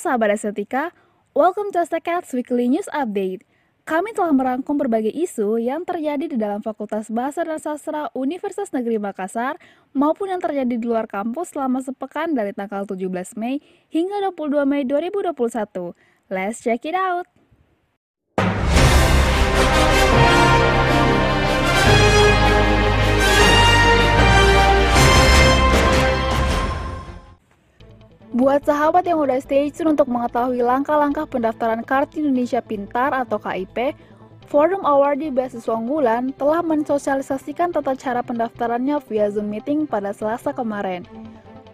sahabat estetika, welcome to Cats Weekly News Update. Kami telah merangkum berbagai isu yang terjadi di dalam Fakultas Bahasa dan Sastra Universitas Negeri Makassar maupun yang terjadi di luar kampus selama sepekan dari tanggal 17 Mei hingga 22 Mei 2021. Let's check it out! Buat sahabat yang udah stay tune untuk mengetahui langkah-langkah pendaftaran Kartu Indonesia Pintar atau KIP, Forum Awardee Beasiswa Unggulan telah mensosialisasikan tata cara pendaftarannya via Zoom Meeting pada Selasa kemarin.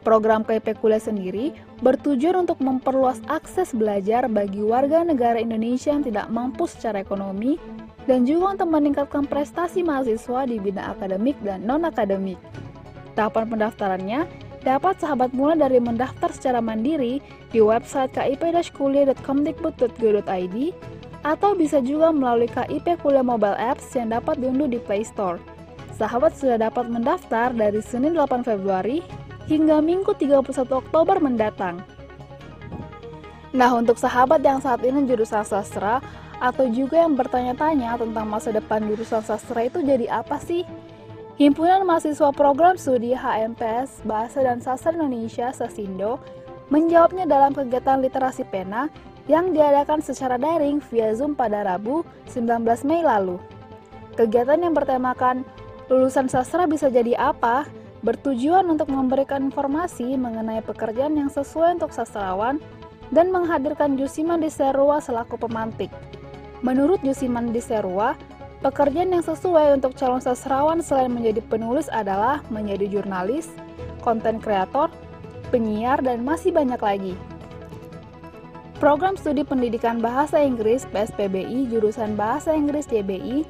Program KIP Kuliah sendiri bertujuan untuk memperluas akses belajar bagi warga negara Indonesia yang tidak mampu secara ekonomi dan juga untuk meningkatkan prestasi mahasiswa di bidang akademik dan non-akademik. Tahapan pendaftarannya Dapat sahabat mulai dari mendaftar secara mandiri di website kip-kuliah.comdikbud.go.id atau bisa juga melalui KIP Kuliah Mobile Apps yang dapat diunduh di Play Store. Sahabat sudah dapat mendaftar dari Senin 8 Februari hingga Minggu 31 Oktober mendatang. Nah, untuk sahabat yang saat ini jurusan sastra atau juga yang bertanya-tanya tentang masa depan jurusan sastra itu jadi apa sih? Himpunan Mahasiswa Program Studi HMPS Bahasa dan Sastra Indonesia Sasindo menjawabnya dalam kegiatan literasi pena yang diadakan secara daring via Zoom pada Rabu 19 Mei lalu. Kegiatan yang bertemakan lulusan sastra bisa jadi apa bertujuan untuk memberikan informasi mengenai pekerjaan yang sesuai untuk sastrawan dan menghadirkan Jusiman Diserua selaku pemantik. Menurut Jusiman Diserua, Pekerjaan yang sesuai untuk calon sastrawan selain menjadi penulis adalah menjadi jurnalis, konten kreator, penyiar, dan masih banyak lagi. Program Studi Pendidikan Bahasa Inggris PSPBI jurusan Bahasa Inggris JBI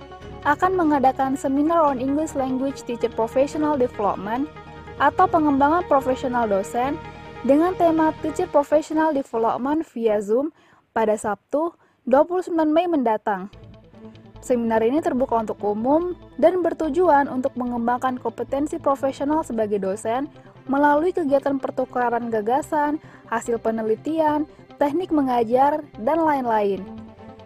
akan mengadakan seminar on English Language Teacher Professional Development atau pengembangan profesional dosen dengan tema Teacher Professional Development via Zoom pada Sabtu 29 Mei mendatang. Seminar ini terbuka untuk umum dan bertujuan untuk mengembangkan kompetensi profesional sebagai dosen melalui kegiatan pertukaran gagasan, hasil penelitian, teknik mengajar, dan lain-lain.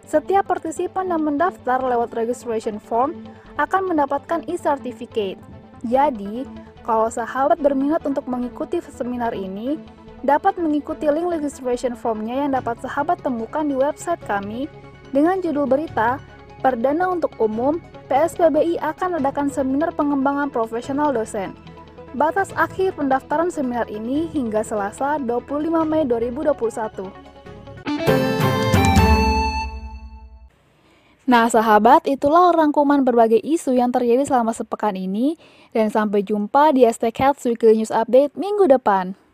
Setiap partisipan yang mendaftar lewat registration form akan mendapatkan e-certificate. Jadi, kalau sahabat berminat untuk mengikuti seminar ini, dapat mengikuti link registration formnya yang dapat sahabat temukan di website kami dengan judul berita Perdana untuk umum, PSPBI akan adakan seminar pengembangan profesional dosen. Batas akhir pendaftaran seminar ini hingga Selasa 25 Mei 2021. Nah, sahabat, itulah rangkuman berbagai isu yang terjadi selama sepekan ini, dan sampai jumpa di ST Weekly News Update minggu depan.